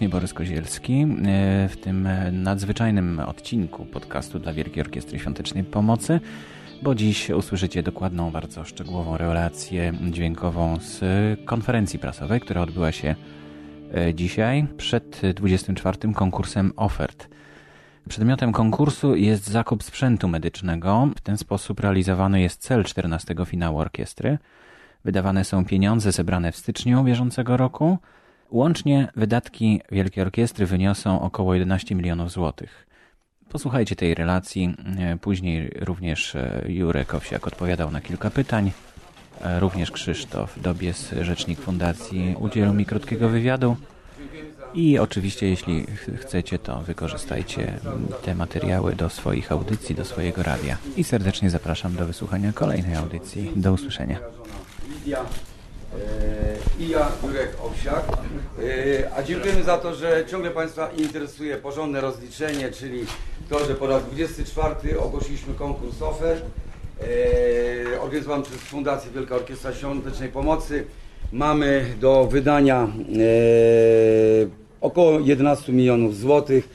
serdecznie, Borys Kozielski. E, w tym nadzwyczajnym odcinku podcastu dla Wielkiej Orkiestry Świątecznej Pomocy, bo dziś usłyszycie dokładną, bardzo szczegółową relację dźwiękową z konferencji prasowej, która odbyła się e, dzisiaj przed 24. konkursem ofert. Przedmiotem konkursu jest zakup sprzętu medycznego. W ten sposób realizowany jest cel 14 finału orkiestry. Wydawane są pieniądze zebrane w styczniu bieżącego roku – Łącznie wydatki Wielkiej Orkiestry wyniosą około 11 milionów złotych. Posłuchajcie tej relacji. Później również e, Jurek Owsiak odpowiadał na kilka pytań. E, również Krzysztof Dobies, rzecznik fundacji, udzielił mi krótkiego wywiadu. I oczywiście, jeśli chcecie, to wykorzystajcie te materiały do swoich audycji, do swojego radia. I serdecznie zapraszam do wysłuchania kolejnej audycji. Do usłyszenia i ja, Jurek Owsiak. E, a dziękujemy za to, że ciągle Państwa interesuje porządne rozliczenie, czyli to, że po raz 24 ogłosiliśmy konkurs ofert e, organizowany przez Fundację Wielka Orkiestra Świątecznej Pomocy. Mamy do wydania e, około 11 milionów złotych.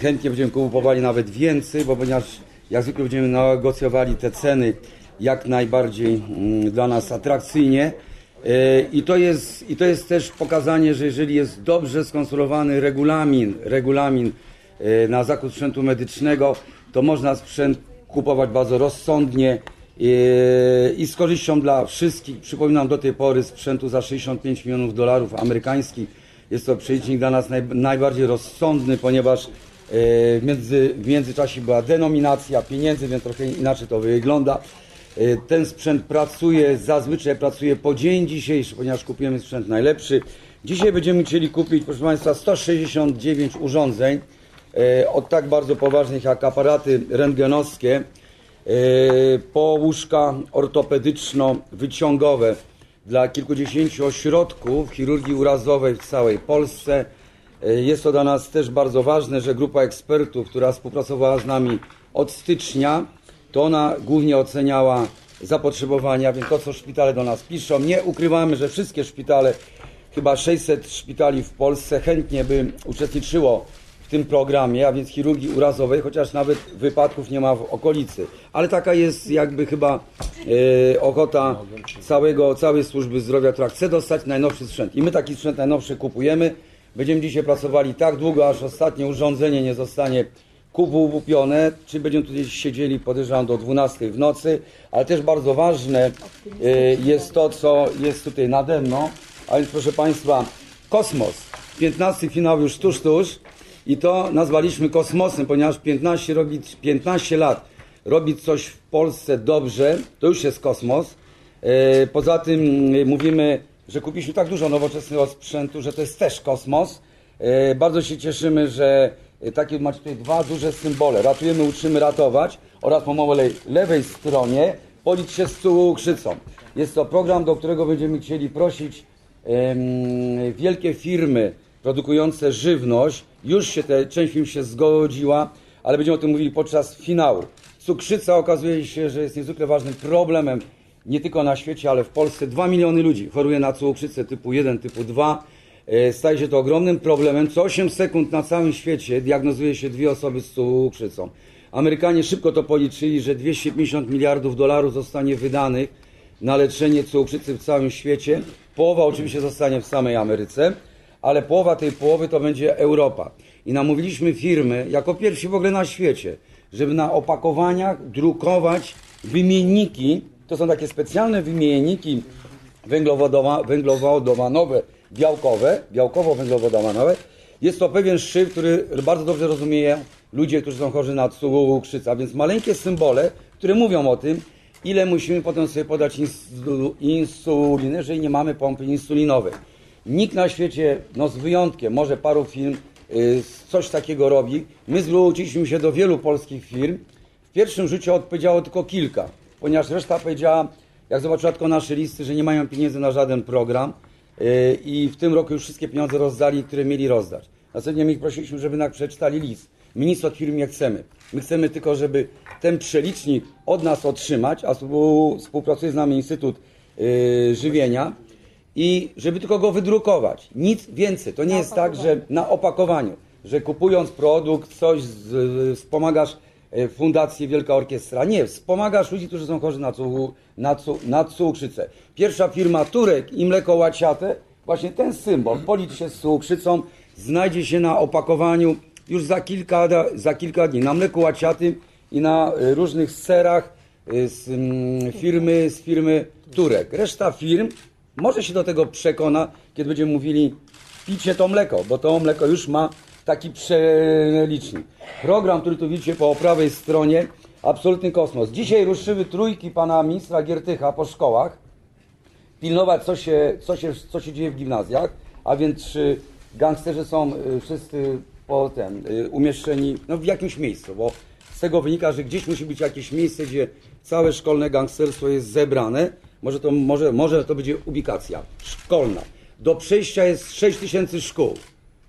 Chętnie będziemy kupowali nawet więcej, bo ponieważ jak zwykle będziemy negocjowali te ceny jak najbardziej mm, dla nas atrakcyjnie. I to, jest, I to jest też pokazanie, że jeżeli jest dobrze skonstruowany regulamin, regulamin e, na zakup sprzętu medycznego, to można sprzęt kupować bardzo rozsądnie e, i z korzyścią dla wszystkich. Przypominam do tej pory sprzętu za 65 milionów dolarów amerykańskich. Jest to przelicznik dla nas naj, najbardziej rozsądny, ponieważ e, w, między, w międzyczasie była denominacja pieniędzy, więc trochę inaczej to wygląda. Y, ten sprzęt pracuje, zazwyczaj pracuje po dzień dzisiejszy, ponieważ kupujemy sprzęt najlepszy. Dzisiaj będziemy chcieli kupić, proszę Państwa, 169 urządzeń y, od tak bardzo poważnych jak aparaty rentgenowskie, y, po łóżka ortopedyczno-wyciągowe dla kilkudziesięciu ośrodków chirurgii urazowej w całej Polsce. Jest to dla nas też bardzo ważne, że grupa ekspertów, która współpracowała z nami od stycznia, to ona głównie oceniała zapotrzebowania, więc to, co szpitale do nas piszą. Nie ukrywamy, że wszystkie szpitale, chyba 600 szpitali w Polsce chętnie by uczestniczyło w tym programie, a więc chirurgii urazowej, chociaż nawet wypadków nie ma w okolicy. Ale taka jest jakby chyba e, ochota całego, całej służby zdrowia, która chce dostać najnowszy sprzęt. I my taki sprzęt najnowszy kupujemy. Będziemy dzisiaj pracowali tak długo, aż ostatnie urządzenie nie zostanie kupione, czy będziemy tutaj siedzieli, podejrzewam, do 12 w nocy, ale też bardzo ważne y, jest to, co jest tutaj nade mną, a więc proszę Państwa, kosmos. 15 finał już tuż, tuż i to nazwaliśmy kosmosem, ponieważ 15, robić, 15 lat robić coś w Polsce dobrze, to już jest kosmos. Y, poza tym y, mówimy, że kupiliśmy tak dużo nowoczesnego sprzętu, że to jest też kosmos. Bardzo się cieszymy, że takie macie tutaj dwa duże symbole. Ratujemy, uczymy ratować oraz po małej lewej stronie policz się z cukrzycą. Jest to program, do którego będziemy chcieli prosić um, wielkie firmy produkujące żywność. Już się te, część firm się zgodziła, ale będziemy o tym mówili podczas finału. Cukrzyca okazuje się, że jest niezwykle ważnym problemem nie tylko na świecie, ale w Polsce. 2 miliony ludzi choruje na cukrzycę typu 1, typu 2. E, staje się to ogromnym problemem. Co 8 sekund na całym świecie diagnozuje się dwie osoby z cukrzycą. Amerykanie szybko to policzyli, że 250 miliardów dolarów zostanie wydanych na leczenie cukrzycy w całym świecie. Połowa oczywiście zostanie w samej Ameryce, ale połowa tej połowy to będzie Europa. I namówiliśmy firmy, jako pierwsi w ogóle na świecie, żeby na opakowaniach drukować wymienniki, to są takie specjalne wymienniki węglowodorowe, białkowe, białkowo-węglowodanowe. Jest to pewien szyb, który bardzo dobrze rozumieją ludzie, którzy są chorzy na cukrzycę, więc maleńkie symbole, które mówią o tym, ile musimy potem sobie podać insuliny, jeżeli nie mamy pompy insulinowej. Nikt na świecie, no z wyjątkiem, może paru firm, y, coś takiego robi. My zwróciliśmy się do wielu polskich firm. W pierwszym rzucie odpowiedziało tylko kilka, ponieważ reszta powiedziała, jak zobaczyła tylko nasze listy, że nie mają pieniędzy na żaden program. Yy, i w tym roku już wszystkie pieniądze rozdali, które mieli rozdać. Następnie my ich prosiliśmy, żeby nam przeczytali list. My nic od firm nie chcemy. My chcemy tylko, żeby ten przelicznik od nas otrzymać, a współpracuje z nami Instytut yy, Żywienia i żeby tylko go wydrukować. Nic więcej. To nie jest tak, że na opakowaniu, że kupując produkt, coś z, wspomagasz Fundację Wielka Orkiestra. Nie, wspomagasz ludzi, którzy są chorzy na, cu, na, cu, na cukrzycę. Pierwsza firma Turek i mleko łaciate, właśnie ten symbol, policz się z cukrzycą, znajdzie się na opakowaniu już za kilka, za kilka dni. Na mleku łaciatym i na e, różnych serach e, z mm, firmy, z firmy Turek. Reszta firm może się do tego przekona, kiedy będziemy mówili picie to mleko, bo to mleko już ma taki przelicznik. Program, który tu widzicie po prawej stronie, absolutny kosmos. Dzisiaj ruszyły trójki pana ministra Giertycha po szkołach, pilnować co się, co się, co się dzieje w gimnazjach, a więc czy gangsterzy są y, wszyscy potem y, umieszczeni no, w jakimś miejscu, bo z tego wynika, że gdzieś musi być jakieś miejsce, gdzie całe szkolne gangsterstwo jest zebrane. Może to, może, może to będzie ubikacja szkolna. Do przejścia jest 6 tysięcy szkół.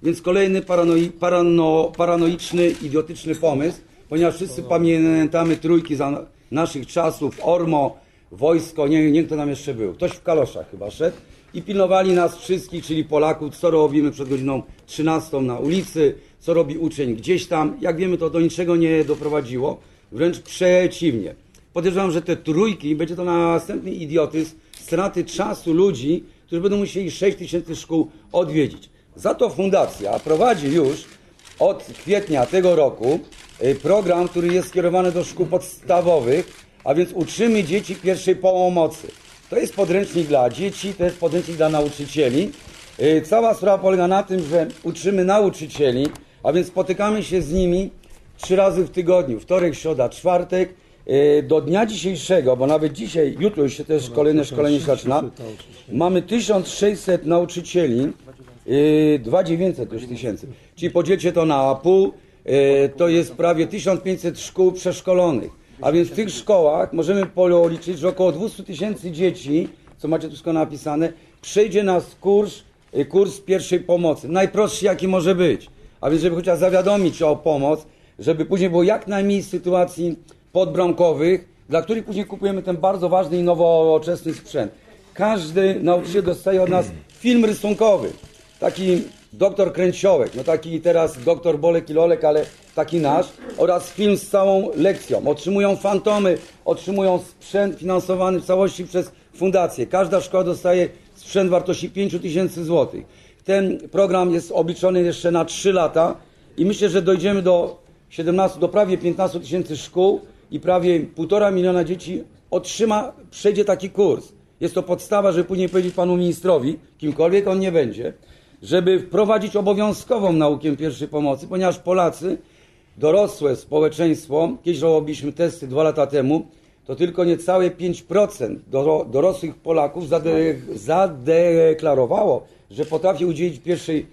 Więc kolejny paranoi, parano, paranoiczny, idiotyczny pomysł, ponieważ wszyscy pamiętamy trójki za naszych czasów, Ormo, wojsko, nie, nie kto tam jeszcze był, ktoś w kaloszach chyba szedł i pilnowali nas wszystkich, czyli Polaków, co robimy przed godziną 13 na ulicy, co robi uczeń gdzieś tam. Jak wiemy, to do niczego nie doprowadziło, wręcz przeciwnie. Podejrzewam, że te trójki będzie to następny idiotyzm, straty czasu ludzi, którzy będą musieli 6 tysięcy szkół odwiedzić. Za to fundacja prowadzi już od kwietnia tego roku y, program, który jest skierowany do szkół podstawowych, a więc uczymy dzieci pierwszej pomocy. To jest podręcznik dla dzieci, to jest podręcznik dla nauczycieli. Y, cała sprawa polega na tym, że uczymy nauczycieli, a więc spotykamy się z nimi trzy razy w tygodniu, wtorek, środa, czwartek, y, do dnia dzisiejszego, bo nawet dzisiaj, jutro już się też kolejne szkolenie zaczyna, mamy 1600 nauczycieli, 2900 już tysięcy, czyli podzielcie to na pół, y, to jest prawie 1500 szkół przeszkolonych. A więc w tych szkołach możemy policzyć, że około 200 tysięcy dzieci, co macie tu napisane, przejdzie na kurs, y, kurs pierwszej pomocy. Najprostszy jaki może być. A więc żeby chociaż zawiadomić o pomoc, żeby później było jak najmniej sytuacji podbramkowych, dla których później kupujemy ten bardzo ważny i nowoczesny sprzęt. Każdy nauczyciel dostaje od nas film rysunkowy. Taki doktor Kręciołek, no taki teraz doktor Bolek i Lolek, ale taki nasz, oraz film z całą lekcją. Otrzymują fantomy, otrzymują sprzęt finansowany w całości przez fundację. Każda szkoła dostaje sprzęt wartości 5 tysięcy złotych. Ten program jest obliczony jeszcze na 3 lata i myślę, że dojdziemy do 17, do prawie 15 tysięcy szkół i prawie 1,5 miliona dzieci otrzyma, przejdzie taki kurs. Jest to podstawa, żeby później powiedzieć panu ministrowi, kimkolwiek on nie będzie, żeby wprowadzić obowiązkową naukę pierwszej pomocy, ponieważ Polacy, dorosłe społeczeństwo, kiedyś robiliśmy testy dwa lata temu, to tylko niecałe 5% dorosłych Polaków zade zadeklarowało, że potrafi udzielić pierwszej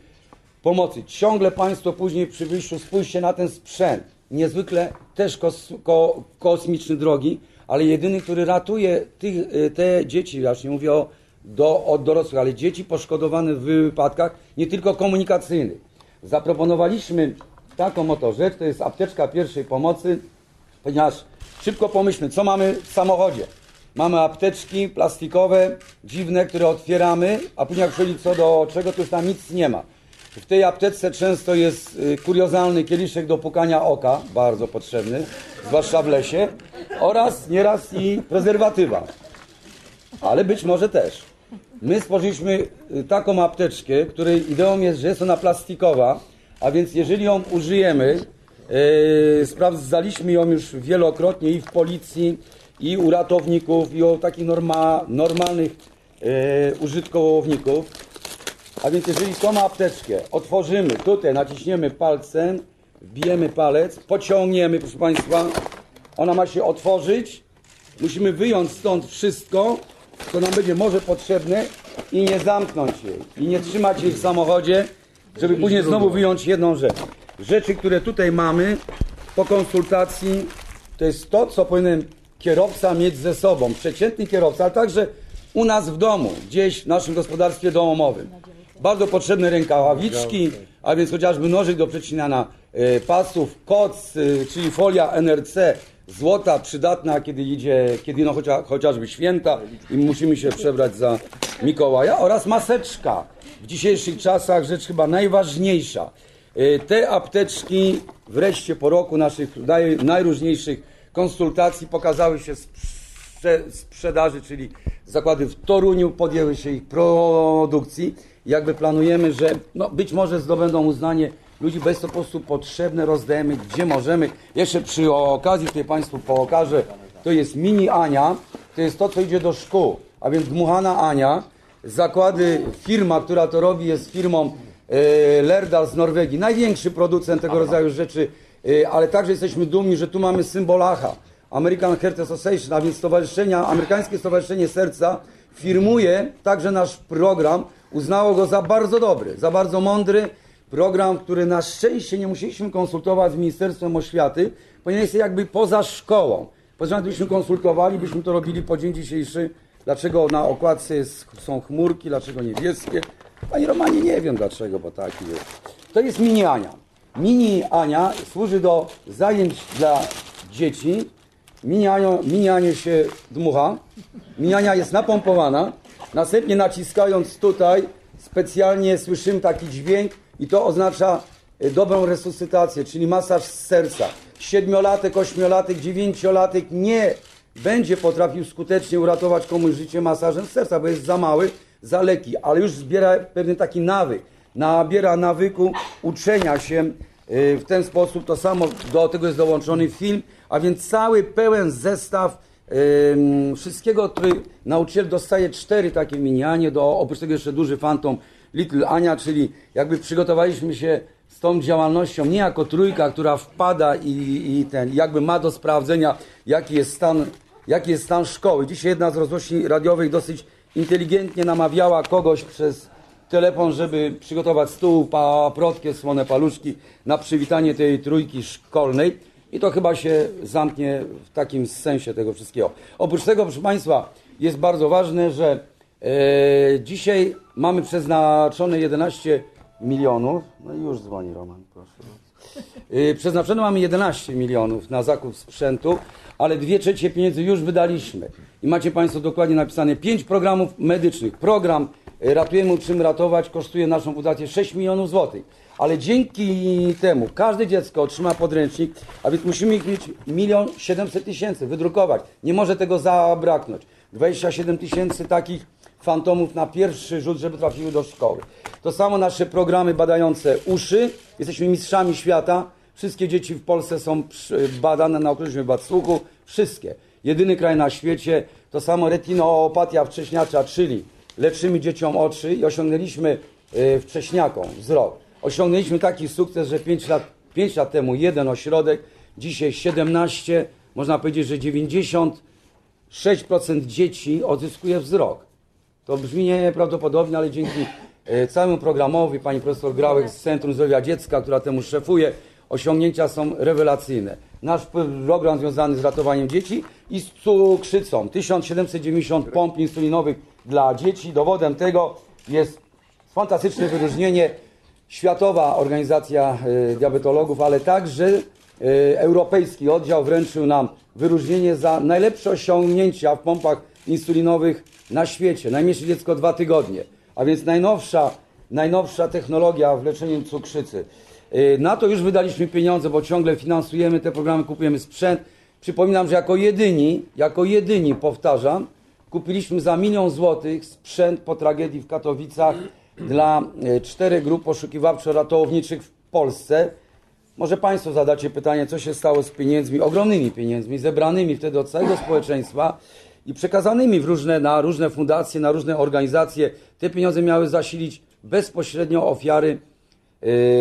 pomocy. Ciągle Państwo później przy wyjściu spójrzcie na ten sprzęt. Niezwykle też kos ko kosmiczny drogi, ale jedyny, który ratuje tych, te dzieci, właśnie mówię o do, od dorosłych, ale dzieci poszkodowane w wypadkach nie tylko komunikacyjnych. Zaproponowaliśmy taką oto rzecz, to jest apteczka pierwszej pomocy, ponieważ szybko pomyślmy, co mamy w samochodzie. Mamy apteczki plastikowe, dziwne, które otwieramy, a później jak przychodzi co do czego, to już tam nic nie ma. W tej apteczce często jest y, kuriozalny kieliszek do pukania oka, bardzo potrzebny, zwłaszcza w lesie, oraz nieraz i prezerwatywa. Ale być może też. My stworzyliśmy y, taką apteczkę, której ideą jest, że jest ona plastikowa, a więc jeżeli ją użyjemy, yy, sprawdzaliśmy ją już wielokrotnie i w policji, i u ratowników, i u takich norma, normalnych yy, użytkowników. A więc jeżeli tą apteczkę otworzymy, tutaj naciśniemy palcem, wbijemy palec, pociągniemy, proszę Państwa, ona ma się otworzyć, musimy wyjąć stąd wszystko, co nam będzie może potrzebne i nie zamknąć jej, i nie trzymać jej w samochodzie, żeby później znowu wyjąć jedną rzecz. Rzeczy, które tutaj mamy po konsultacji, to jest to, co powinien kierowca mieć ze sobą, przeciętny kierowca, ale także u nas w domu, gdzieś w naszym gospodarstwie domowym. Bardzo potrzebne rękawiczki, a więc chociażby nożyk do przecinania e, pasów KOC, e, czyli folia NRC, złota, przydatna, kiedy idzie, kiedy no chociaż, chociażby święta i musimy się przebrać za Mikołaja oraz maseczka. W dzisiejszych czasach rzecz chyba najważniejsza. E, Te apteczki wreszcie po roku naszych naj, najróżniejszych konsultacji pokazały się sprze sprzedaży, czyli zakłady w Toruniu podjęły się ich produkcji. Jakby planujemy, że no, być może zdobędą uznanie ludzi, bo jest to po prostu potrzebne, rozdajemy gdzie możemy. Jeszcze przy okazji tutaj Państwu pokażę, to jest mini Ania, to jest to, co idzie do szkół, a więc dmuchana Ania. Zakłady, firma, która to robi, jest firmą e, Lerdal z Norwegii, największy producent tego rodzaju rzeczy, e, ale także jesteśmy dumni, że tu mamy symbol AHA, American Heart Association, a więc stowarzyszenia, amerykańskie Stowarzyszenie Serca firmuje także nasz program, uznało go za bardzo dobry, za bardzo mądry program, który na szczęście nie musieliśmy konsultować z Ministerstwem Oświaty, ponieważ jest jakby poza szkołą. Ponieważ gdybyśmy konsultowali, byśmy to robili po dzień dzisiejszy, dlaczego na okładce jest, są chmurki, dlaczego niebieskie. Panie Romanie, nie wiem dlaczego, bo taki jest. To jest mini Ania. Mini Ania służy do zajęć dla dzieci. Mini, Anio, mini Anię się dmucha. Mini Ania jest napompowana. Następnie naciskając tutaj, specjalnie słyszymy taki dźwięk i to oznacza y, dobrą resuscytację, czyli masaż z serca. Siedmiolatek, ośmiolatek, dziewięciolatek nie będzie potrafił skutecznie uratować komuś życie masażem z serca, bo jest za mały, za lekki, ale już zbiera pewien taki nawyk, nabiera nawyku uczenia się y, w ten sposób. To samo do tego jest dołączony film, a więc cały pełen zestaw wszystkiego, który nauczyciel dostaje cztery takie minianie, do oprócz tego jeszcze duży fantom Little Ania, czyli jakby przygotowaliśmy się z tą działalnością nie jako trójka, która wpada i, i ten, jakby ma do sprawdzenia, jaki jest stan, jaki jest stan szkoły. Dzisiaj jedna z rozgłośni radiowych dosyć inteligentnie namawiała kogoś przez telefon, żeby przygotować stół, paprotkę, słone paluszki na przywitanie tej trójki szkolnej. I to chyba się zamknie w takim sensie tego wszystkiego. Oprócz tego, proszę Państwa, jest bardzo ważne, że dzisiaj mamy przeznaczone 11 milionów. No i już dzwoni Roman, proszę. E, przeznaczone mamy 11 milionów na zakup sprzętu, ale dwie trzecie pieniędzy już wydaliśmy. I macie Państwo dokładnie napisane 5 programów medycznych. Program e, Ratujemy, czym ratować kosztuje naszą fundację 6 milionów złotych. Ale dzięki temu każde dziecko otrzyma podręcznik, a więc musimy ich mieć milion 700 tysięcy, wydrukować. Nie może tego zabraknąć. 27 tysięcy takich fantomów na pierwszy rzut, żeby trafiły do szkoły. To samo nasze programy badające uszy. Jesteśmy mistrzami świata. Wszystkie dzieci w Polsce są badane na określony wad słuchu. Wszystkie. Jedyny kraj na świecie. To samo retinoopatia wcześniacza, czyli leczymy dzieciom oczy i osiągnęliśmy y, wcześniakom wzrok. Osiągnęliśmy taki sukces, że 5 lat, 5 lat temu jeden ośrodek, dzisiaj 17, można powiedzieć, że 96% dzieci odzyskuje wzrok. To brzmi nieprawdopodobnie, ale dzięki e, całemu programowi pani profesor Grałek z Centrum Zdrowia Dziecka, która temu szefuje, osiągnięcia są rewelacyjne. Nasz program związany z ratowaniem dzieci i z cukrzycą. 1790 pomp insulinowych dla dzieci. Dowodem tego jest fantastyczne wyróżnienie Światowa Organizacja e, Diabetologów, ale także e, Europejski Oddział wręczył nam wyróżnienie za najlepsze osiągnięcia w pompach insulinowych na świecie. Najmniejsze dziecko dwa tygodnie, a więc najnowsza, najnowsza technologia w leczeniu cukrzycy. E, Na to już wydaliśmy pieniądze, bo ciągle finansujemy te programy, kupujemy sprzęt. Przypominam, że jako jedyni, jako jedyni, powtarzam, kupiliśmy za milion złotych sprzęt po tragedii w Katowicach dla e, czterech grup poszukiwawczo-ratowniczych w Polsce. Może Państwo zadacie pytanie, co się stało z pieniędzmi, ogromnymi pieniędzmi, zebranymi wtedy od całego społeczeństwa i przekazanymi w różne, na różne fundacje, na różne organizacje. Te pieniądze miały zasilić bezpośrednio ofiary,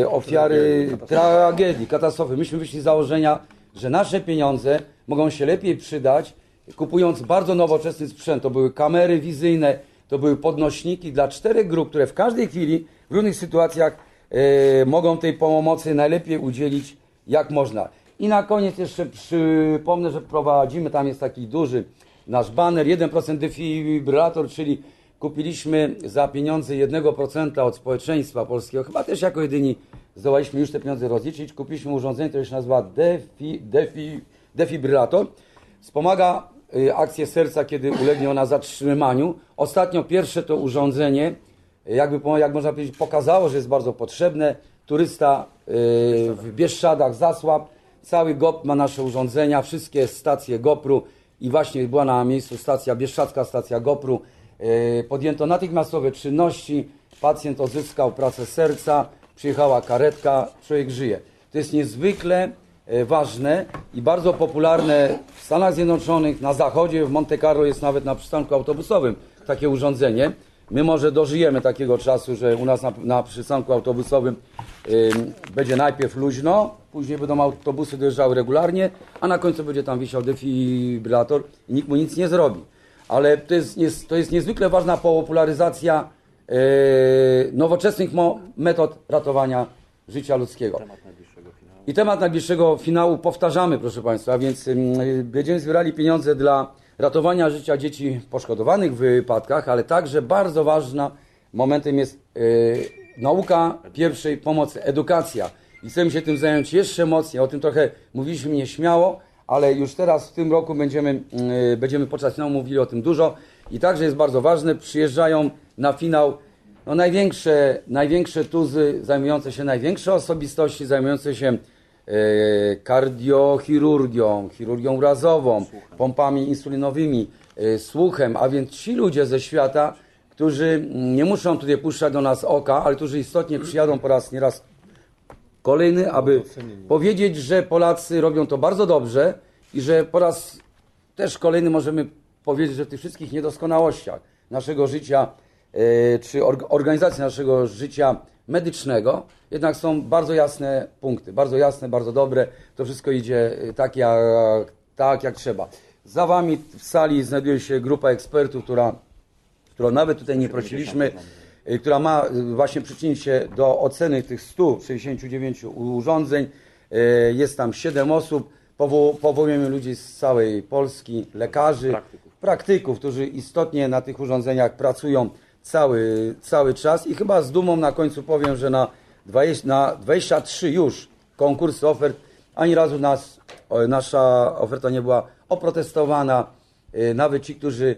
e, ofiary tragedii, katastrofy. Myśmy wyszli z założenia, że nasze pieniądze mogą się lepiej przydać, kupując bardzo nowoczesny sprzęt. To były kamery wizyjne, to były podnośniki dla czterech grup, które w każdej chwili, w różnych sytuacjach e, mogą tej pomocy najlepiej udzielić jak można. I na koniec jeszcze przypomnę, że prowadzimy, tam jest taki duży nasz baner, 1% defibrylator, czyli kupiliśmy za pieniądze 1% od społeczeństwa polskiego, chyba też jako jedyni zdołaliśmy już te pieniądze rozliczyć. Kupiliśmy urządzenie, które się nazywa defi, defi, defibrylator. Wspomaga y, akcję serca, kiedy ulegnie ona zatrzymaniu. Ostatnio pierwsze to urządzenie, y, jakby jak można powiedzieć, pokazało, że jest bardzo potrzebne. Turysta y, w Bieszczadach zasłab. Cały GOP ma nasze urządzenia, wszystkie stacje GoPru i właśnie była na miejscu stacja, Bieszczadzka stacja GoPru. Y, Podjęto natychmiastowe czynności, pacjent odzyskał pracę serca, przyjechała karetka, człowiek żyje. To jest niezwykle e, ważne i bardzo popularne w Stanach Zjednoczonych, na zachodzie, w Monte Carlo jest nawet na przystanku autobusowym takie urządzenie. My może dożyjemy takiego czasu, że u nas na, na przystanku autobusowym ym, będzie najpierw luźno, później będą autobusy dojeżdżały regularnie, a na końcu będzie tam wisiał defibrylator i nikt mu nic nie zrobi. Ale to jest, jest, to jest niezwykle ważna popularyzacja e, nowoczesnych metod ratowania życia ludzkiego. I temat najbliższego finału powtarzamy, proszę Państwa, więc będziemy zbierali pieniądze dla ratowania życia dzieci poszkodowanych w wypadkach, ale także bardzo ważna momentem jest y, nauka pierwszej pomocy, edukacja. I chcemy się tym zająć jeszcze mocniej. O tym trochę mówiliśmy nieśmiało, ale już teraz w tym roku będziemy, y, będziemy podczas finału mówili o tym dużo. I także jest bardzo ważne, przyjeżdżają na finał no, największe, największe tuzy, zajmujące się największe osobistości, zajmujące się kardiochirurgią, chirurgią urazową, pompami insulinowymi, e, słuchem, a więc ci ludzie ze świata, którzy nie muszą tutaj puszczać do nas oka, ale którzy istotnie przyjadą po raz nieraz kolejny, aby powiedzieć, że Polacy robią to bardzo dobrze i że po raz też kolejny możemy powiedzieć, że w tych wszystkich niedoskonałościach naszego życia, e, czy org- organizacji naszego życia medycznego, jednak są bardzo jasne punkty, bardzo jasne, bardzo dobre. To wszystko idzie e, tak jak, tak jak trzeba. Za Wami w sali znajduje się grupa ekspertów, która którą nawet tutaj nie prosiliśmy, y, która ma y, właśnie przyczynić się do oceny tych 169 urządzeń. Y, Jest tam 7 osób. Powo- Powołujemy ludzi z całej Polski, lekarzy, Praktyków. praktyków, którzy istotnie na tych urządzeniach pracują cały, cały czas i chyba z dumą na końcu powiem, że na 20, na 23 już konkursy ofert ani razu nas, nasza oferta nie była oprotestowana. Y, Nawet ci, którzy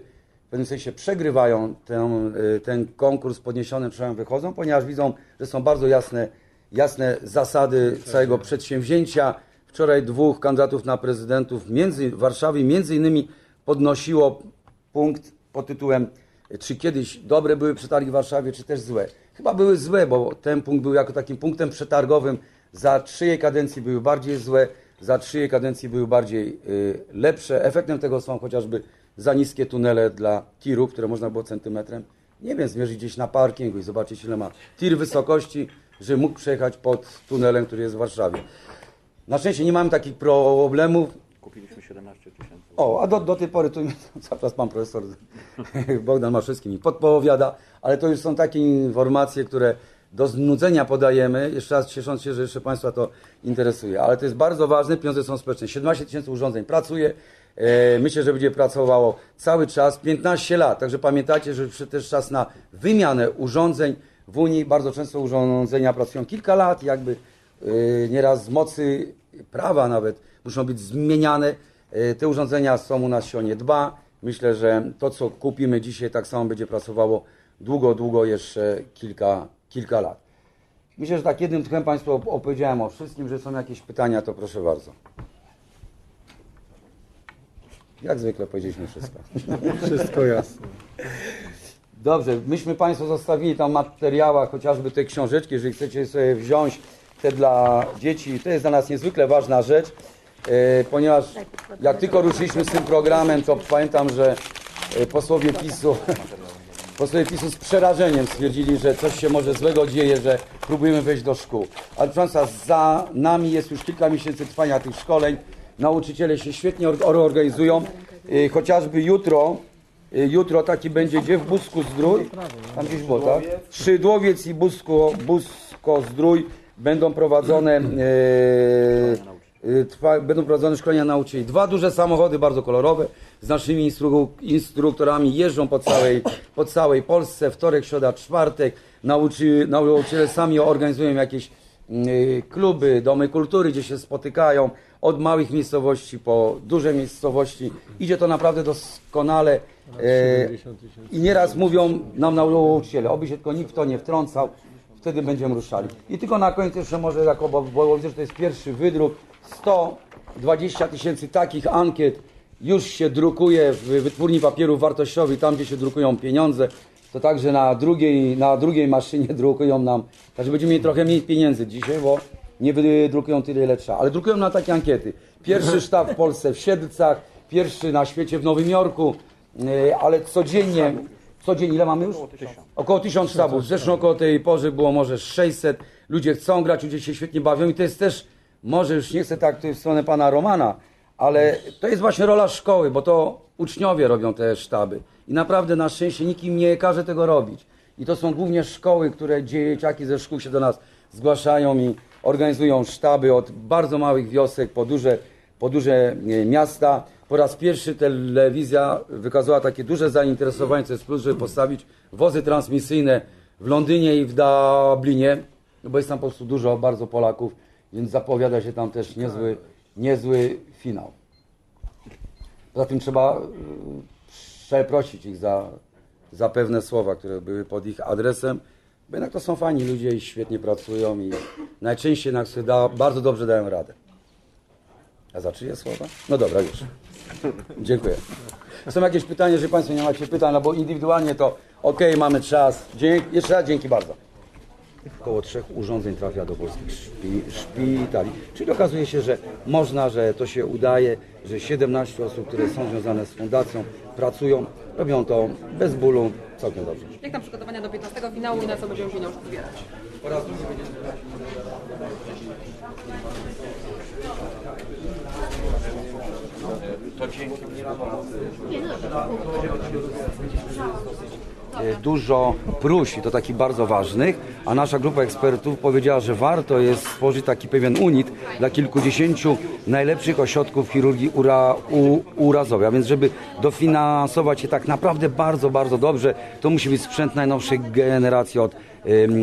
w pewnym sensie przegrywają ten, y, ten konkurs podniesiony przełom wychodzą, ponieważ widzą, że są bardzo jasne, jasne zasady całego przedsięwzięcia. Wczoraj dwóch kandydatów na prezydentów między w Warszawie między innymi podnosiło punkt pod tytułem czy kiedyś dobre były przetargi w Warszawie, czy też złe. Chyba były złe, bo ten punkt był jako takim punktem przetargowym. Za czyjej kadencji były bardziej złe, za czyjej kadencji były bardziej y, lepsze. Efektem tego są chociażby za niskie tunele dla tirów, które można było centymetrem, nie wiem, zmierzyć gdzieś na parkingu i zobaczyć ile ma tir wysokości, że mógł przejechać pod tunelem, który jest w Warszawie. Na szczęście nie mamy takich problemów. Kupiliśmy 17 tysięcy. O, a do, do tej pory tu cały czas pan profesor Bogdan Maszewski mi podpowiada, ale to już są takie informacje, które do znudzenia podajemy. Jeszcze raz ciesząc się, że jeszcze Państwa to interesuje. Ale to jest bardzo ważne, pieniądze są społeczne. 17 tysięcy urządzeń pracuje. E, myślę, że będzie pracowało cały czas, 15 lat. Także pamiętajcie, że też czas na wymianę urządzeń. W Unii bardzo często urządzenia pracują kilka lat, jakby e, nieraz z mocy prawa nawet muszą być zmieniane. E, Te urządzenia są u nas się o nie dba. Myślę, że to, co kupimy dzisiaj, tak samo będzie pracowało długo, długo jeszcze kilka, kilka lat. Myślę, że tak jednym tchem Państwu op- opowiedziałem o wszystkim, że są jakieś pytania, to proszę bardzo. Jak zwykle powiedzieliśmy wszystko. Wszystko jasne. Dobrze, myśmy Państwu zostawili tam materiała, chociażby te książeczki, jeżeli chcecie sobie wziąć te dla dzieci. To jest dla nas niezwykle ważna rzecz, ponieważ jak tylko ruszyliśmy z tym programem, to pamiętam, że e, posłowie PiSu, posłowie PiSu z przerażeniem stwierdzili, że coś się może złego dzieje, że próbujemy wejść do szkół. Ale proszę Państwa, za nami jest już kilka miesięcy trwania tych szkoleń. Nauczyciele się świetnie or- organizują. E, Chociażby jutro Jutro taki będzie gdzie w Busku Zdrój, tam gdzieś było, tak? Szydłowiec i Busko, Busko Zdrój będą prowadzone, e, e, trwa, będą prowadzone szkolenia nauczycieli. Dwa duże samochody, bardzo kolorowe, z naszymi instru, instruktorami jeżdżą po całej, po całej Polsce, wtorek, środa, czwartek. Nauczy, nauczyciele sami organizują jakieś y, kluby, domy kultury, gdzie się spotykają, od małych miejscowości po duże miejscowości. Idzie to naprawdę doskonale. E, 70 tysięcy. I nieraz mówią nam nauczyciele, oby się tylko nikt w to nie wtrącał, wtedy będziemy ruszali. I tylko na koniec jeszcze może jako, bo, bo widzę, że to jest pierwszy wydruk, 120 tysięcy takich ankiet już się drukuje w wytwórni papierów wartościowych, tam gdzie się drukują pieniądze, to także na drugiej, na drugiej maszynie drukują nam, także będziemy mieli trochę mniej pieniędzy dzisiaj, bo nie wydrukują tyle, ile trzeba, ale drukują na takie ankiety. Pierwszy sztab w Polsce w Siedlcach, pierwszy na świecie w Nowym Jorku, yy, ale codziennie, codziennie, ile mamy już? Około tysiąc sztabów. Zresztą około tej porze było może 600. Ludzie chcą grać, ludzie się świetnie bawią i to jest też, może już nie chcę tak w stronę pana Romana, ale to jest właśnie rola szkoły, bo to uczniowie robią te sztaby. I naprawdę na szczęście nikt im nie każe tego robić. I to są głównie szkoły, które dzieciaki ze szkół się do nas zgłaszają i organizują sztaby od bardzo małych wiosek po duże, po duże e, miasta. Po raz pierwszy telewizja wykazała takie duże zainteresowanie, co jest plus, żeby postawić wozy transmisyjne w Londynie i w Dublinie, no bo jest tam po prostu dużo bardzo Polaków, więc zapowiada się tam też niezły, niezły finał. Poza tym trzeba y, przeprosić ich za, za pewne słowa, które były pod ich adresem, bo jednak to są fajni ludzie i świetnie pracują i najczęściej jednak sobie da, bardzo dobrze dają radę. A za czyje słowa? No dobra, już. Dziękuję. Są jakieś pytania, jeżeli Państwo nie macie pytań, no bo indywidualnie to ok, mamy czas. Dzięki, jeszcze raz dzięki bardzo. Około trzech urządzeń trafia do polskich szpi, szpitali. Czyli okazuje się, że można, że to się udaje, że 17 osób, które są związane z fundacją, pracują, robią to bez bólu, całkiem dobrze. Jak tam przygotowania do 15 finału i na co będziemy pieniądze zbierać? e, dużo próśb, to takich bardzo ważnych, a nasza grupa ekspertów powiedziała, że warto jest stworzyć taki pewien unit dla kilkudziesięciu najlepszych ośrodków chirurgii ura, u, urazowej. A więc, żeby dofinansować je tak naprawdę bardzo, bardzo dobrze, to musi być sprzęt najnowszej generacji od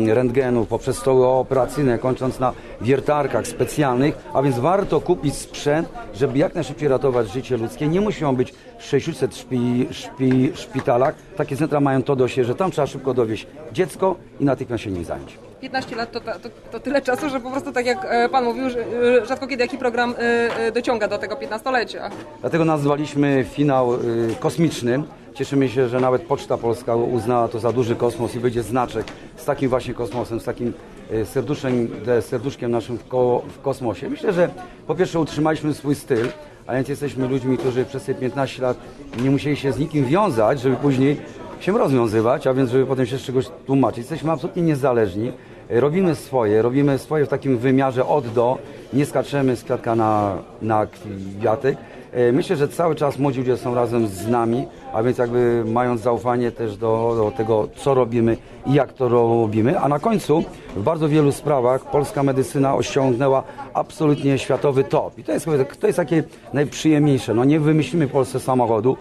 rentgenów, poprzez stoły operacyjne, kończąc na wiertarkach specjalnych, a więc warto kupić sprzęt, żeby jak najszybciej ratować życie ludzkie. Nie musi on być w 600 szpi, szpi, szpitalach. Takie centra mają to do siebie, że tam trzeba szybko dowieść dziecko i natychmiast się nim zająć. 15 lat to, to, to tyle czasu, że po prostu tak jak e, Pan mówił, że e, rzadko kiedy jaki program e, dociąga do tego 15-lecia. Dlatego nazwaliśmy finał y, kosmicznym. Cieszymy się, że nawet Poczta Polska uznała to za duży kosmos i będzie znaczek z takim właśnie kosmosem, z takim y, serduszem, serduszkiem naszym w, ko, w kosmosie. Myślę, że po pierwsze utrzymaliśmy swój styl, a więc jesteśmy ludźmi, którzy przez te 15 lat nie musieli się z nikim wiązać, żeby później się rozwiązywać, a więc żeby potem się z czegoś tłumaczyć. Jesteśmy absolutnie niezależni. Robimy swoje, robimy swoje w takim wymiarze od do, nie skaczemy z kwiatka na, na kwiatek. E, Myślę, że cały czas młodzi ludzie są razem z nami, a więc jakby mając zaufanie też do, do tego, co robimy i jak to robimy. A na końcu w bardzo wielu sprawach polska medycyna osiągnęła absolutnie światowy top. I to jest, to jest takie najprzyjemniejsze. No nie wymyślimy w Polsce samochodu,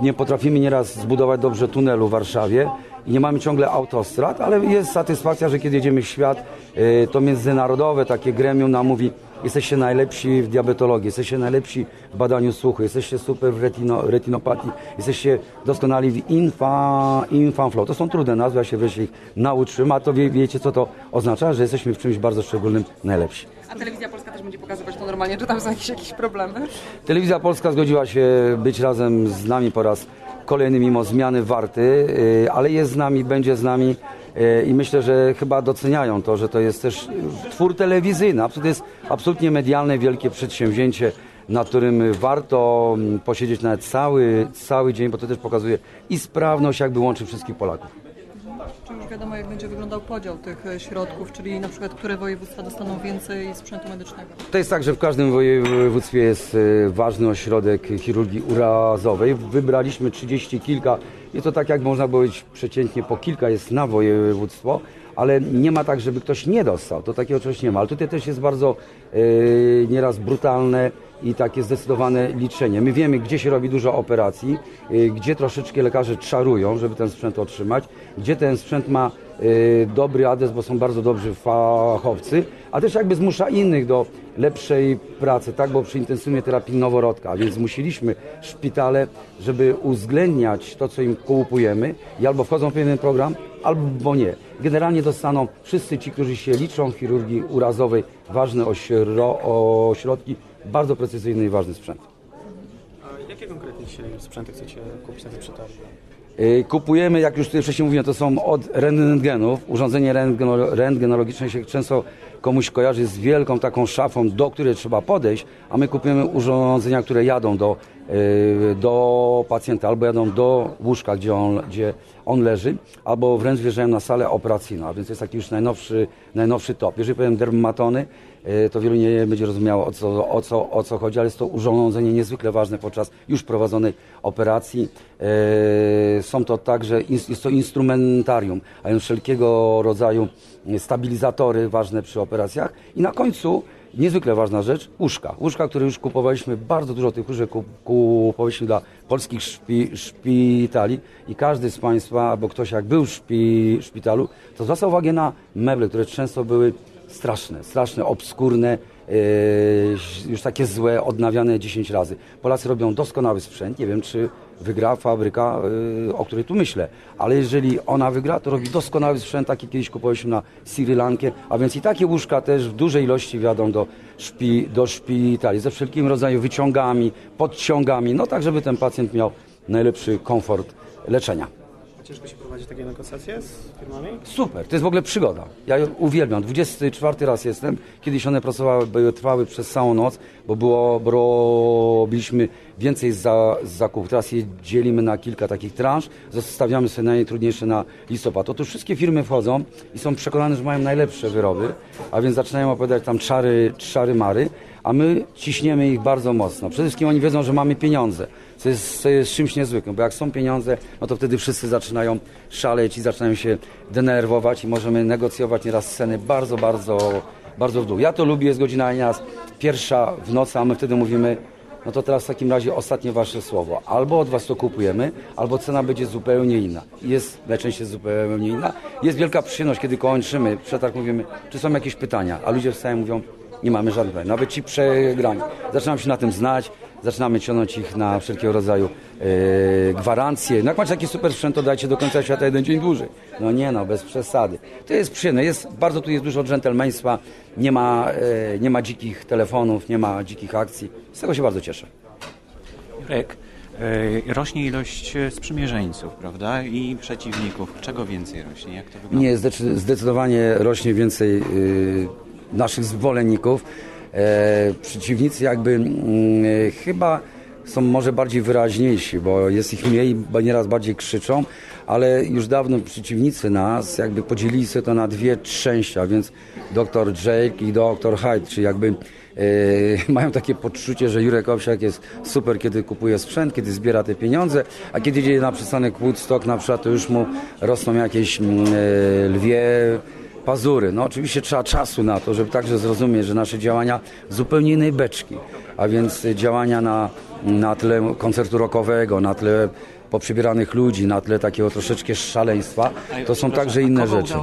nie potrafimy nieraz zbudować dobrze tunelu w Warszawie nie mamy ciągle autostrad, ale jest satysfakcja, że kiedy jedziemy w świat, y, to międzynarodowe takie gremium nam mówi, jesteście najlepsi w diabetologii, jesteście najlepsi w badaniu słuchu, jesteście super w retino, retinopatii, jesteście doskonali w infa, infamflow. To są trudne nazwy, ja się wreszcie ich nauczyłem, a to wie, wiecie co to oznacza, że jesteśmy w czymś bardzo szczególnym najlepsi. A telewizja polska też będzie pokazywać to normalnie, czy tam są jakieś, jakieś problemy? Telewizja Polska zgodziła się być razem z nami po raz kolejny mimo zmiany warty, y, ale jest z nami, będzie z nami i myślę, że chyba doceniają to, że to jest też twór telewizyjny. To jest absolutnie medialne, wielkie przedsięwzięcie, na którym warto mm, posiedzieć nawet cały, cały dzień, bo to też pokazuje i sprawność, jakby łączy wszystkich Polaków. Wiadomo, jak będzie wyglądał podział tych e, środków, czyli na przykład które województwa dostaną więcej sprzętu medycznego? To jest tak, że w każdym województwie jest e, ważny ośrodek chirurgii urazowej. Wybraliśmy 30 kilka. Jest to tak, jak można powiedzieć, przeciętnie po kilka jest na województwo, ale nie ma tak, żeby ktoś nie dostał. To takiego czegoś nie ma. Ale tutaj też jest bardzo e, nieraz brutalne i takie zdecydowane liczenie. My wiemy, gdzie się robi dużo operacji, e, gdzie troszeczkę lekarze czarują, żeby ten sprzęt otrzymać, gdzie ten sprzęt ma y, dobry adres, bo są bardzo dobrzy fachowcy, a też jakby zmusza innych do lepszej pracy, tak, bo przy intensywnej terapii noworodka, więc zmusiliśmy szpitale, żeby uwzględniać to, co im kupujemy i albo wchodzą w pewien program, albo nie. Generalnie dostaną wszyscy ci, którzy się liczą w chirurgii urazowej, ważne ośro- ośrodki, bardzo precyzyjny i ważny sprzęt. A jakie konkretnie dzisiaj sprzęty chcecie kupić na te przetargi? Y, Kupujemy, jak już tutaj wcześniej mówiłem, to są od rentgenów. Urządzenie rentgeno- rentgenologiczne się często komuś kojarzy z wielką taką szafą, do której trzeba podejść, a my kupujemy urządzenia, które jadą do, y, do pacjenta, albo jadą do łóżka, gdzie on, gdzie on leży, albo wręcz wjeżdżają na salę operacyjną, a więc jest taki już najnowszy, najnowszy top. Jeżeli powiem dermatony, to wielu nie będzie rozumiało o co, o, co, o co chodzi, ale jest to urządzenie niezwykle ważne podczas już prowadzonej operacji. E, Są to także, jest to instrumentarium, a więc wszelkiego rodzaju stabilizatory ważne przy operacjach. I na końcu niezwykle ważna rzecz, łóżka. Łóżka, które już kupowaliśmy, bardzo dużo tych łóżek kup- kupowaliśmy dla polskich szpi, szpitali i każdy z Państwa, albo ktoś jak był w szpi, szpitalu, to zwraca uwagę na meble, które często były straszne, straszne, obskurne, e, już takie złe, odnawiane 10 razy. Polacy robią doskonały sprzęt, nie wiem czy wygra fabryka, e, o której tu myślę, ale jeżeli ona wygra, to robi doskonały sprzęt, taki kiedyś kupowaliśmy na Sri Lankę, a więc i takie łóżka też w dużej ilości wiadą do, szpi, do szpitali, ze wszelkim rodzaju wyciągami, podciągami, no tak, żeby ten pacjent miał najlepszy komfort leczenia. Ciężko się prowadzi takie negocjacje z firmami? Super, to jest w ogóle przygoda. Ja ją uwielbiam. 24 raz jestem. Kiedyś one pracowały, były, trwały przez całą noc, bo było, robiliśmy więcej za, zakupów. Teraz je dzielimy na kilka takich transz. Zostawiamy sobie najtrudniejsze na listopad. Otóż wszystkie firmy wchodzą i są przekonane, że mają najlepsze wyroby, a więc zaczynają opowiadać tam czary, czary mary, a my ciśniemy ich bardzo mocno. Przede wszystkim oni wiedzą, że mamy pieniądze, co jest, co jest czymś niezwykłym, bo jak są pieniądze, no to wtedy wszyscy zaczynają szaleć i zaczynają się denerwować i możemy negocjować nieraz ceny bardzo, bardzo, bardzo w dół. Ja to lubię, jest godzina nieraz pierwsza w nocy, a my wtedy mówimy, no to teraz w takim razie ostatnie wasze słowo. Albo od was to kupujemy, albo cena będzie zupełnie inna. Jest najczęściej zupełnie inna. Jest wielka przyjemność, kiedy kończymy przetarg, mówimy, czy są jakieś pytania, a ludzie wstają i mówią, nie mamy żadnych pytań. Nawet ci przegrani. Zaczynam się na tym znać, zaczynamy ciągnąć ich na wszelkiego rodzaju e, gwarancje. No jak macie taki super sprzęt, to dajcie do końca świata jeden dzień dłużej. No nie no, bez przesady. To jest przyjemne. Jest, bardzo tu jest dużo dżentelmeństwa. Nie ma, e, nie ma dzikich telefonów, nie ma dzikich akcji. Z tego się bardzo cieszę. Jurek, e, rośnie ilość sprzymierzeńców, prawda? I przeciwników. Czego więcej rośnie? Jak to wygląda? Nie, zdecy- zdecydowanie rośnie więcej y, naszych zwolenników. E, przeciwnicy jakby mm, e, chyba są może bardziej wyraźniejsi, bo jest ich mniej, nieraz bardziej krzyczą, ale już dawno przeciwnicy nas jakby podzielili sobie to na dwie części, a więc dr Jake i dr Hyde, czyli jakby e, mają takie poczucie, że Jurek Owsiak jest super, kiedy kupuje sprzęt, kiedy zbiera te pieniądze, a kiedy idzie na przystanek Woodstock na przykład, to już mu rosną jakieś e, lwie pazury. No oczywiście trzeba czasu na to, żeby także zrozumieć, że nasze działania zupełnie innej beczki, a więc działania na, na tle koncertu rockowego, na tle poprzybieranych ludzi, na tle takiego troszeczkę szaleństwa, to są także inne rzeczy.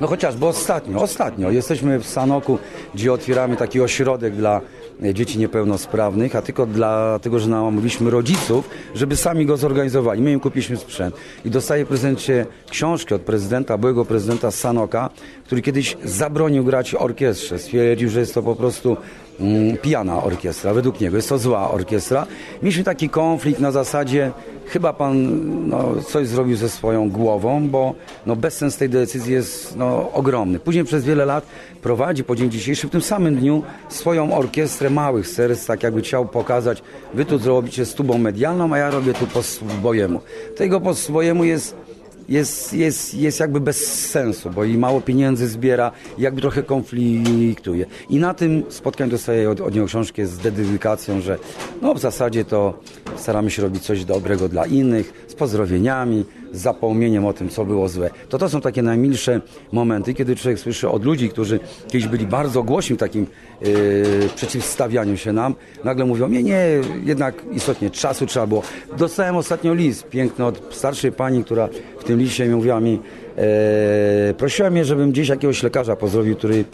No chociażby ostatnio, ostatnio jesteśmy w Sanoku, gdzie otwieramy taki ośrodek dla dzieci niepełnosprawnych, a tylko dlatego, że namówiliśmy rodziców, żeby sami go zorganizowali. My im kupiliśmy sprzęt. I dostaję w prezencie książkę od prezydenta, byłego prezydenta Sanoka, który kiedyś zabronił grać orkiestrze. Stwierdził, że jest to po prostu mm, pijana orkiestra. Według niego jest to zła orkiestra. Mieliśmy taki konflikt na zasadzie, chyba pan no, coś zrobił ze swoją głową, bo no, bezsens tej decyzji jest no, ogromny. Później przez wiele lat prowadzi po dzień dzisiejszy w tym samym dniu swoją orkiestrę małych serc, tak jakby chciał pokazać, wy tu zrobicie z tubą medialną, a ja robię tu po swojemu. Tego po swojemu jest jest, jest, jest jakby bez sensu, bo i mało pieniędzy zbiera, jakby trochę konfliktuje. I na tym spotkaniu dostaję od, od niego książkę z dedykacją, że no w zasadzie to staramy się robić coś dobrego dla innych, z pozdrowieniami, z zapomnieniem o tym, co było złe. To to są takie najmilsze momenty, kiedy człowiek słyszy od ludzi, którzy kiedyś byli bardzo głośni w takim yy, przeciwstawianiu się nam, nagle mówią, nie, nie, jednak istotnie czasu trzeba było. Dostałem ostatnio list piękny od starszej pani, która w tym liście mówiła mi, e, prosiła mnie, żebym gdzieś jakiegoś lekarza pozdrowił, który,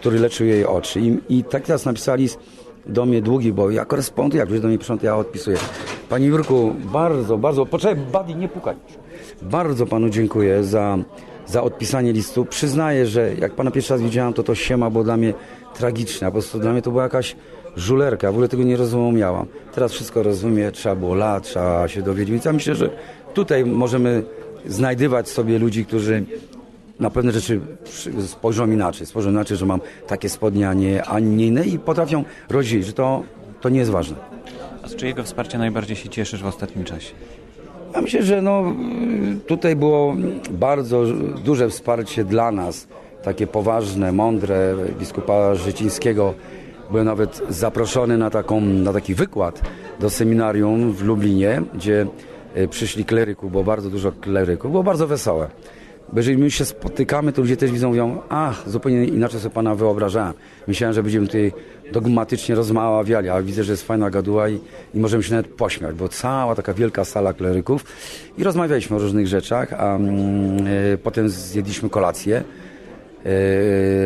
który leczył jej oczy. I, i tak teraz napisała list do mnie długi, bo ja koresponduję, jak ktoś do mnie piszą, to ja odpisuję. Panie Jurku, bardzo, bardzo, poczekaj, Buddy, nie pukaj. Bardzo panu dziękuję za, za odpisanie listu. Przyznaję, że jak pana pierwszy raz widziałem, to to siema było dla mnie tragiczne. Po prostu dla mnie to była jakaś żulerka. W ogóle tego nie rozumiałam. Teraz wszystko rozumiem, trzeba było lat, trzeba się dowiedzieć. Więc ja myślę, że tutaj możemy znajdywać sobie ludzi, którzy na pewne rzeczy spojrzą inaczej. Spojrzą inaczej, że mam takie spodnie, a nie, a nie inne i potrafią rozdzielić, że to, to nie jest ważne. A z czyjego wsparcia najbardziej się cieszysz w ostatnim czasie? Ja myślę, że no, tutaj było bardzo duże wsparcie dla nas, takie poważne, mądre, biskupa Życińskiego. Byłem nawet zaproszony na, taką, na taki wykład do seminarium w Lublinie, gdzie e, przyszli kleryków, było bardzo dużo kleryków, było bardzo wesołe. Jeżeli my się spotykamy, to ludzie też widzą, mówią, ach, zupełnie inaczej sobie Pana wyobrażałem. Myślałem, że będziemy tutaj dogmatycznie rozmawiali, a widzę, że jest fajna gaduła i, i możemy się nawet pośmiać, bo cała taka wielka sala kleryków i rozmawialiśmy o różnych rzeczach, a e, potem zjedliśmy kolację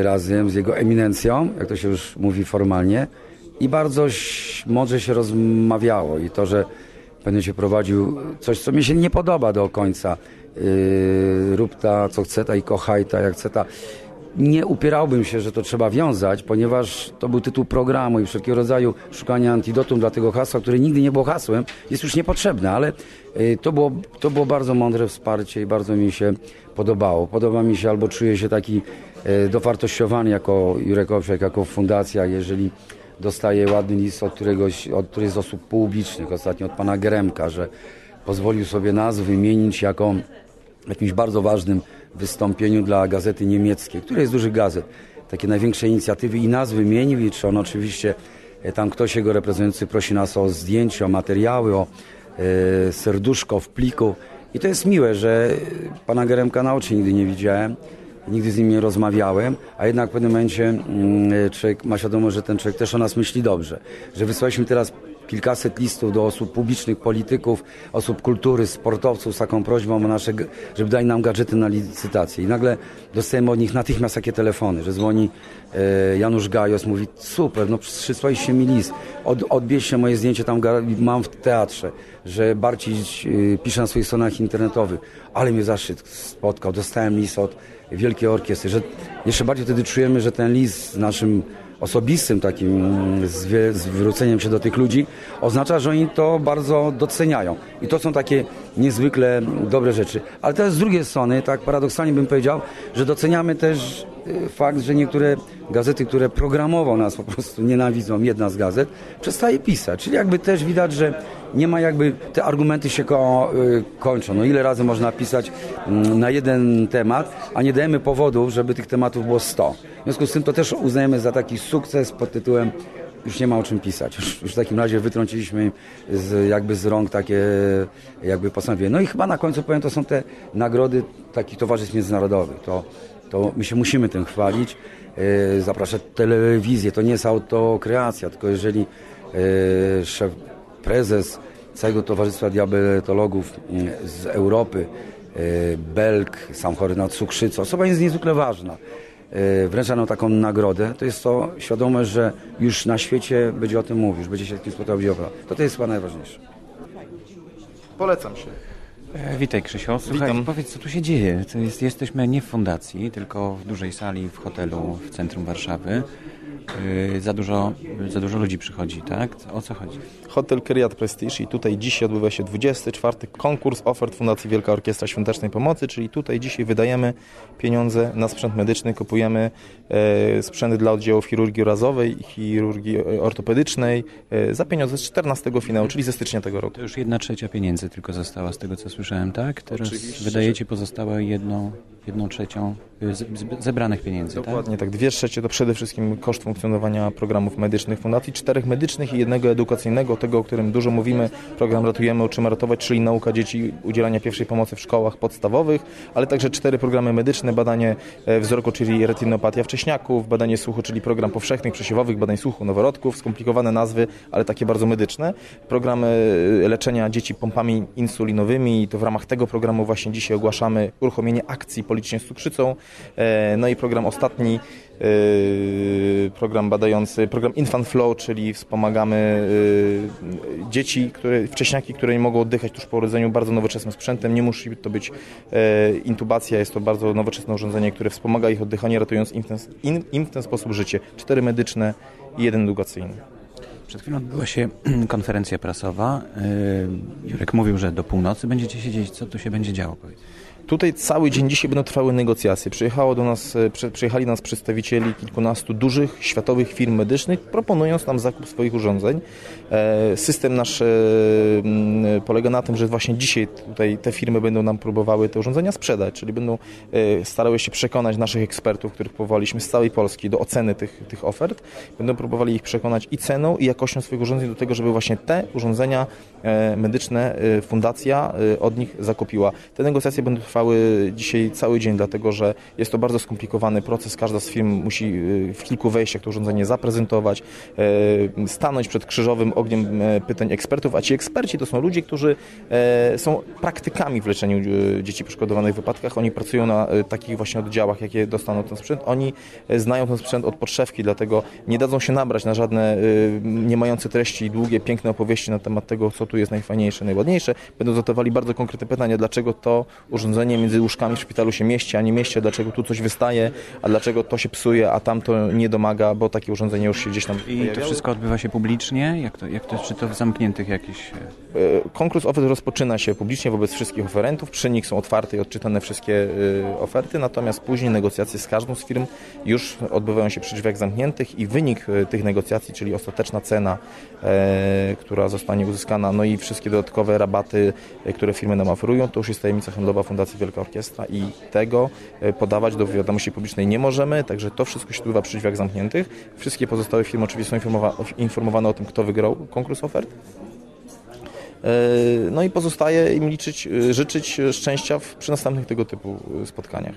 razem z jego eminencją, jak to się już mówi formalnie i bardzo mądrze się rozmawiało i to, że będzie prowadził coś, co mi się nie podoba do końca. Yy, rób ta, co chce ta i kochaj ta, jak chce ta. Nie upierałbym się, że to trzeba wiązać, ponieważ to był tytuł programu i wszelkiego rodzaju szukanie antidotum dla tego hasła, które nigdy nie było hasłem, jest już niepotrzebne, ale yy, to było, to było bardzo mądre wsparcie i bardzo mi się podobało. Podoba mi się albo czuję się taki yy, dowartościowany jako Jurek Owsiak, jako fundacja, jeżeli dostaję ładny list od któregoś, od którejś z osób publicznych, ostatnio od pana Geremka, że pozwolił sobie nas wymienić jako jakimś bardzo ważnym wystąpieniu dla gazety niemieckiej, której jest dużych gazet, takie największe inicjatywy i nas wymienił i czy on oczywiście, e, tam ktoś jego reprezentujący prosi nas o zdjęcie, o materiały, o e, serduszko w pliku. I to jest miłe, że pana Geremka na oczy nigdy nie widziałem, nigdy z nim nie rozmawiałem, a jednak w pewnym momencie mm, człowiek ma świadomość, że ten człowiek też o nas myśli dobrze. Że wysłaliśmy teraz kilkaset listów do osób publicznych, polityków, osób kultury, sportowców z taką prośbą o nasze, żeby dali nam gadżety na licytację. I nagle dostajemy od nich natychmiast takie telefony, że dzwoni e, Janusz Gajos, mówi super, no przysłaliście mi list, od, odbierzcie moje zdjęcie, tam mam w teatrze, że Barciś y, pisze na swoich stronach internetowych, ale mnie zaszczyt spotkał, dostałem list od Wielkiej Orkiestry, że jeszcze bardziej wtedy czujemy, że ten list z naszym osobistym takim mm, zwróceniem się do tych ludzi oznacza, że oni to bardzo doceniają. I to są takie niezwykle dobre rzeczy. Ale też z drugiej strony, tak paradoksalnie bym powiedział, że doceniamy też y, fakt, że niektóre gazety, które programowo nas po prostu nienawidzą, jedna z gazet, przestaje pisać. Czyli jakby też widać, że nie ma jakby, te argumenty się ko, y, kończą. No ile razy można pisać mm, na jeden temat, a nie dajemy powodów, żeby tych tematów było 100. W związku z tym to też uznajemy za taki sukces pod tytułem już nie ma o czym pisać. Już, już w takim razie wytrąciliśmy z, jakby z rąk takie jakby postanowienie. No i chyba na końcu powiem, to są te nagrody takich towarzystw międzynarodowych. To, to my się musimy tym chwalić. Yy, zapraszać telewizję. To nie jest autokreacja, tylko jeżeli yy, szef, prezes całego Towarzystwa Diabetologów z Europy, yy, Belg, sam chory na cukrzycę, osoba jest niezwykle ważna e, wręcza nam taką nagrodę, to jest to świadomość, że już na świecie będzie o tym mówił, już będzie się tym spotkał. To to jest chyba najważniejsze. Polecam się. E, Witaj Krzysiu. Słuchaj, Witam. powiedz co tu się dzieje. Jest, jesteśmy nie w fundacji, tylko w dużej sali w hotelu w centrum Warszawy. E, Za dużo, za dużo ludzi przychodzi, tak? O co chodzi? Hotel Kyriat Prestige i tutaj dzisiaj odbywa się 24. konkurs ofert Fundacji Wielka Orkiestra Świątecznej Pomocy, czyli tutaj dzisiaj wydajemy pieniądze na sprzęt medyczny, kupujemy e, sprzęty dla oddziałów chirurgii urazowej i chirurgii e, ortopedycznej e, za pieniądze z 14 finału, czyli ze stycznia tego roku. To już jedna trzecia pieniędzy tylko została z tego, co słyszałem, tak? Teraz Oczywiście, wydajecie pozostałe jedną, jedną trzecią zebranych pieniędzy, tak? Dokładnie tak, dwie trzecie to przede wszystkim koszt funkcjonowania programów medycznych fundacji, czterech medycznych i jednego edukacyjnego, tego, o którym dużo mówimy, program Ratujemy, Uczymy Ratować, czyli nauka dzieci udzielania pierwszej pomocy w szkołach podstawowych, ale także cztery programy medyczne, badanie e, wzroku, czyli retinopatia wcześniaków, badanie słuchu, czyli program powszechnych, przesiewowych, badań słuchu, noworodków, skomplikowane nazwy, ale takie bardzo medyczne, programy e, leczenia dzieci pompami insulinowymi i to w ramach tego programu właśnie dzisiaj ogłaszamy uruchomienie akcji policznie z cukrzycą, e, no i program ostatni, program badający, program Infant Flow, czyli wspomagamy yy, dzieci, które, wcześniaki, które nie mogą oddychać tuż po urodzeniu bardzo nowoczesnym sprzętem. Nie musi to być yy, intubacja, jest to bardzo nowoczesne urządzenie, które wspomaga ich oddychanie, ratując im w ten, im w ten sposób życie. Cztery medyczne i jeden edukacyjny. Przed chwilą odbyła się konferencja prasowa. Jurek mówił, że do północy będziecie siedzieć. Co tu się będzie działo? Powiedz. Tutaj cały dzień dzisiaj będą trwały negocjacje. Przyjechało do nas, e, przyjechali nas przedstawicieli kilkunastu dużych światowych firm medycznych, proponując nam zakup swoich urządzeń. E, system nasz e, polega na tym, że właśnie dzisiaj tutaj te firmy będą nam próbowały te urządzenia sprzedać, czyli będą starały się przekonać naszych ekspertów, których powołaliśmy z całej Polski do oceny tych, tych ofert. Będą próbowali ich przekonać i ceną, i jakością swoich urządzeń do tego, żeby właśnie te urządzenia medyczne fundacja od nich zakupiła. Te negocjacje będą trwały trwały dzisiaj cały dzień, dlatego że jest to bardzo skomplikowany proces. Każda z firm musi y, w kilku wejściach to urządzenie zaprezentować, y, stanąć przed krzyżowym ogniem y, pytań ekspertów, a ci eksperci to są ludzie, którzy są praktykami w leczeniu dzieci poszkodowanych w wypadkach. Oni pracują na takich właśnie oddziałach, jakie dostaną ten sprzęt. Oni znają ten sprzęt od podszewki, dlatego nie dadzą się nabrać na żadne nie mające treści długie, piękne opowieści na temat tego, co tu jest najfajniejsze, najładniejsze. Będą zadawali bardzo konkretne pytania, dlaczego to urządzenie między łóżkami w szpitalu się mieści, a nie mieści, dlaczego tu coś wystaje, a dlaczego to się psuje, a tamto nie domaga, bo takie urządzenie już się gdzieś tam I pojawiało. to wszystko odbywa się publicznie? Jak to, jak to, czy to w zamkniętych jakichś... E, konkurs ofert rozpoczyna się publicznie wobec wszystkich oferentów, przy nich są otwarte i odczytane wszystkie e, oferty, natomiast później negocjacje z każdą z firm już odbywają się przy drzwiach zamkniętych i wynik e, tych negocjacji, czyli ostateczna cena, która zostanie uzyskana, no i wszystkie dodatkowe rabaty, które firmy nam oferują, to już jest tajemnica handlowa Fundacji Wielka Orkiestra i tego e, podawać do wiadomości publicznej nie możemy, także to wszystko się odbywa przy drzwiach zamkniętych. Wszystkie pozostałe firmy oczywiście są informowane o tym, kto wygrał konkurs ofert. E, no i pozostaje im liczyć, e, życzyć szczęścia w, przy następnych tego typu spotkaniach.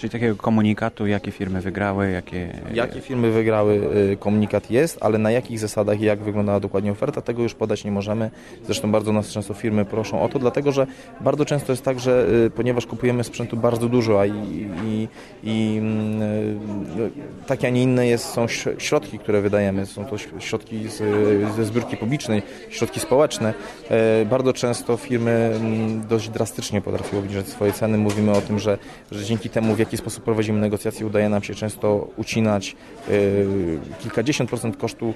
Czyli takiego komunikatu, jakie firmy wygrały, jakie... Jakie firmy wygrały, y, komunikat jest, ale na jakich zasadach i jak wyglądała dokładnie oferta, tego już podać nie możemy. Zresztą bardzo nas często firmy proszą o to, dlatego że bardzo często jest tak, że y, ponieważ kupujemy sprzętu bardzo dużo, a i, i, i mm, y, takie, a nie inne jest, są środki, które wydajemy, są to środki z, ze zbiórki publicznej, środki społeczne. Bardzo często firmy mm, dość drastycznie potrafiły obniżyć swoje ceny. Mówimy o tym, że, że dzięki temu w jaki sposób prowadzimy negocjacje, udaje nam się często ucinać y, kilkadziesiąt procent kosztu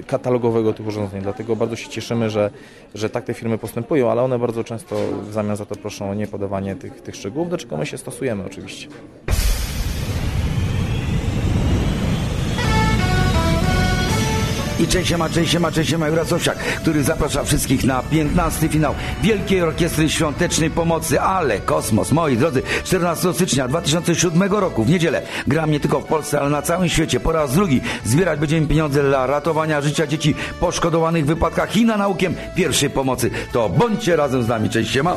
y, katalogowego tych urządzeń. Dlatego bardzo się cieszymy, że, że tak te firmy postępują, ale one bardzo często w zamian za to proszą o niepodawanie tych, tych szczegółów, do czego my się stosujemy oczywiście. I cześć ma, cześć ma, cześć ma Jurasowsiak, który zaprasza wszystkich na 15 finał Wielkiej Orkiestry Świątecznej Pomocy, ale kosmos, moi drodzy, 14 stycznia 2007 roku w niedzielę gram nie tylko w Polsce, ale na całym świecie po raz drugi zbierać będziemy pieniądze dla ratowania życia dzieci poszkodowanych w wypadkach i na naukiem pierwszej pomocy. To bądźcie razem z nami, cześć ma.